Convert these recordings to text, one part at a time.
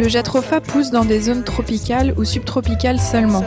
Le jatropha pousse dans des zones tropicales ou subtropicales seulement.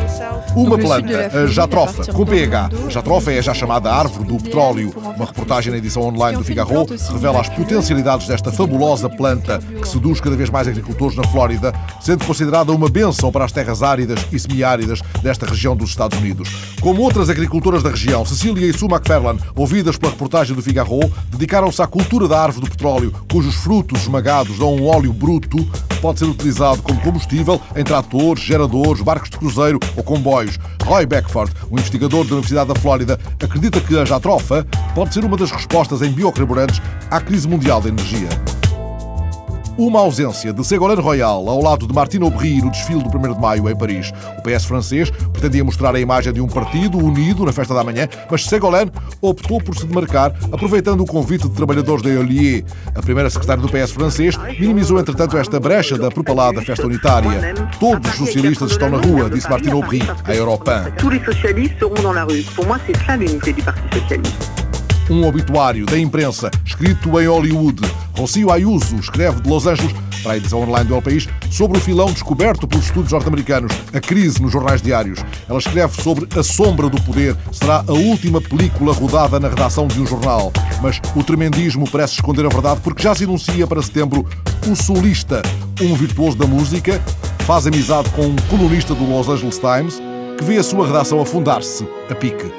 Uma planta, a jatrofa, com PH. Jatrofa é já chamada árvore do petróleo. Uma reportagem na edição online do Figaro revela as potencialidades desta fabulosa planta que seduz cada vez mais agricultores na Flórida, sendo considerada uma bênção para as terras áridas e semiáridas desta região dos Estados Unidos. Como outras agricultoras da região, Cecília e Sue McFarlane, ouvidas pela reportagem do Figaro, dedicaram-se à cultura da árvore do petróleo, cujos frutos esmagados dão um óleo bruto pode ser utilizado como combustível em tratores, geradores, barcos de cruzeiro ou comboios. Roy Beckford, um investigador da Universidade da Flórida, acredita que a jatrofa pode ser uma das respostas em biocarburantes à crise mundial da energia. Uma ausência de Ségolène Royal ao lado de Martine Aubry no desfile do 1 de maio em Paris. O PS francês pretendia mostrar a imagem de um partido unido na festa da manhã, mas Ségolène optou por se demarcar, aproveitando o convite de trabalhadores da Eolier. A primeira secretária do PS francês minimizou, entretanto, esta brecha da propalada festa unitária. Todos os socialistas estão na rua, disse Martine Aubry, à Europain. Tous les socialistes seront dans la rue. Pour moi, c'est ça l'unité du Parti socialiste. Um obituário da imprensa escrito em Hollywood. Rocio Ayuso escreve de Los Angeles para a edição online do El País sobre o filão descoberto pelos estudos norte-americanos, a crise nos jornais diários. Ela escreve sobre A Sombra do Poder. Será a última película rodada na redação de um jornal. Mas o tremendismo parece esconder a verdade porque já se anuncia para setembro o Solista, um virtuoso da música, faz amizade com um colunista do Los Angeles Times que vê a sua redação afundar-se a pique.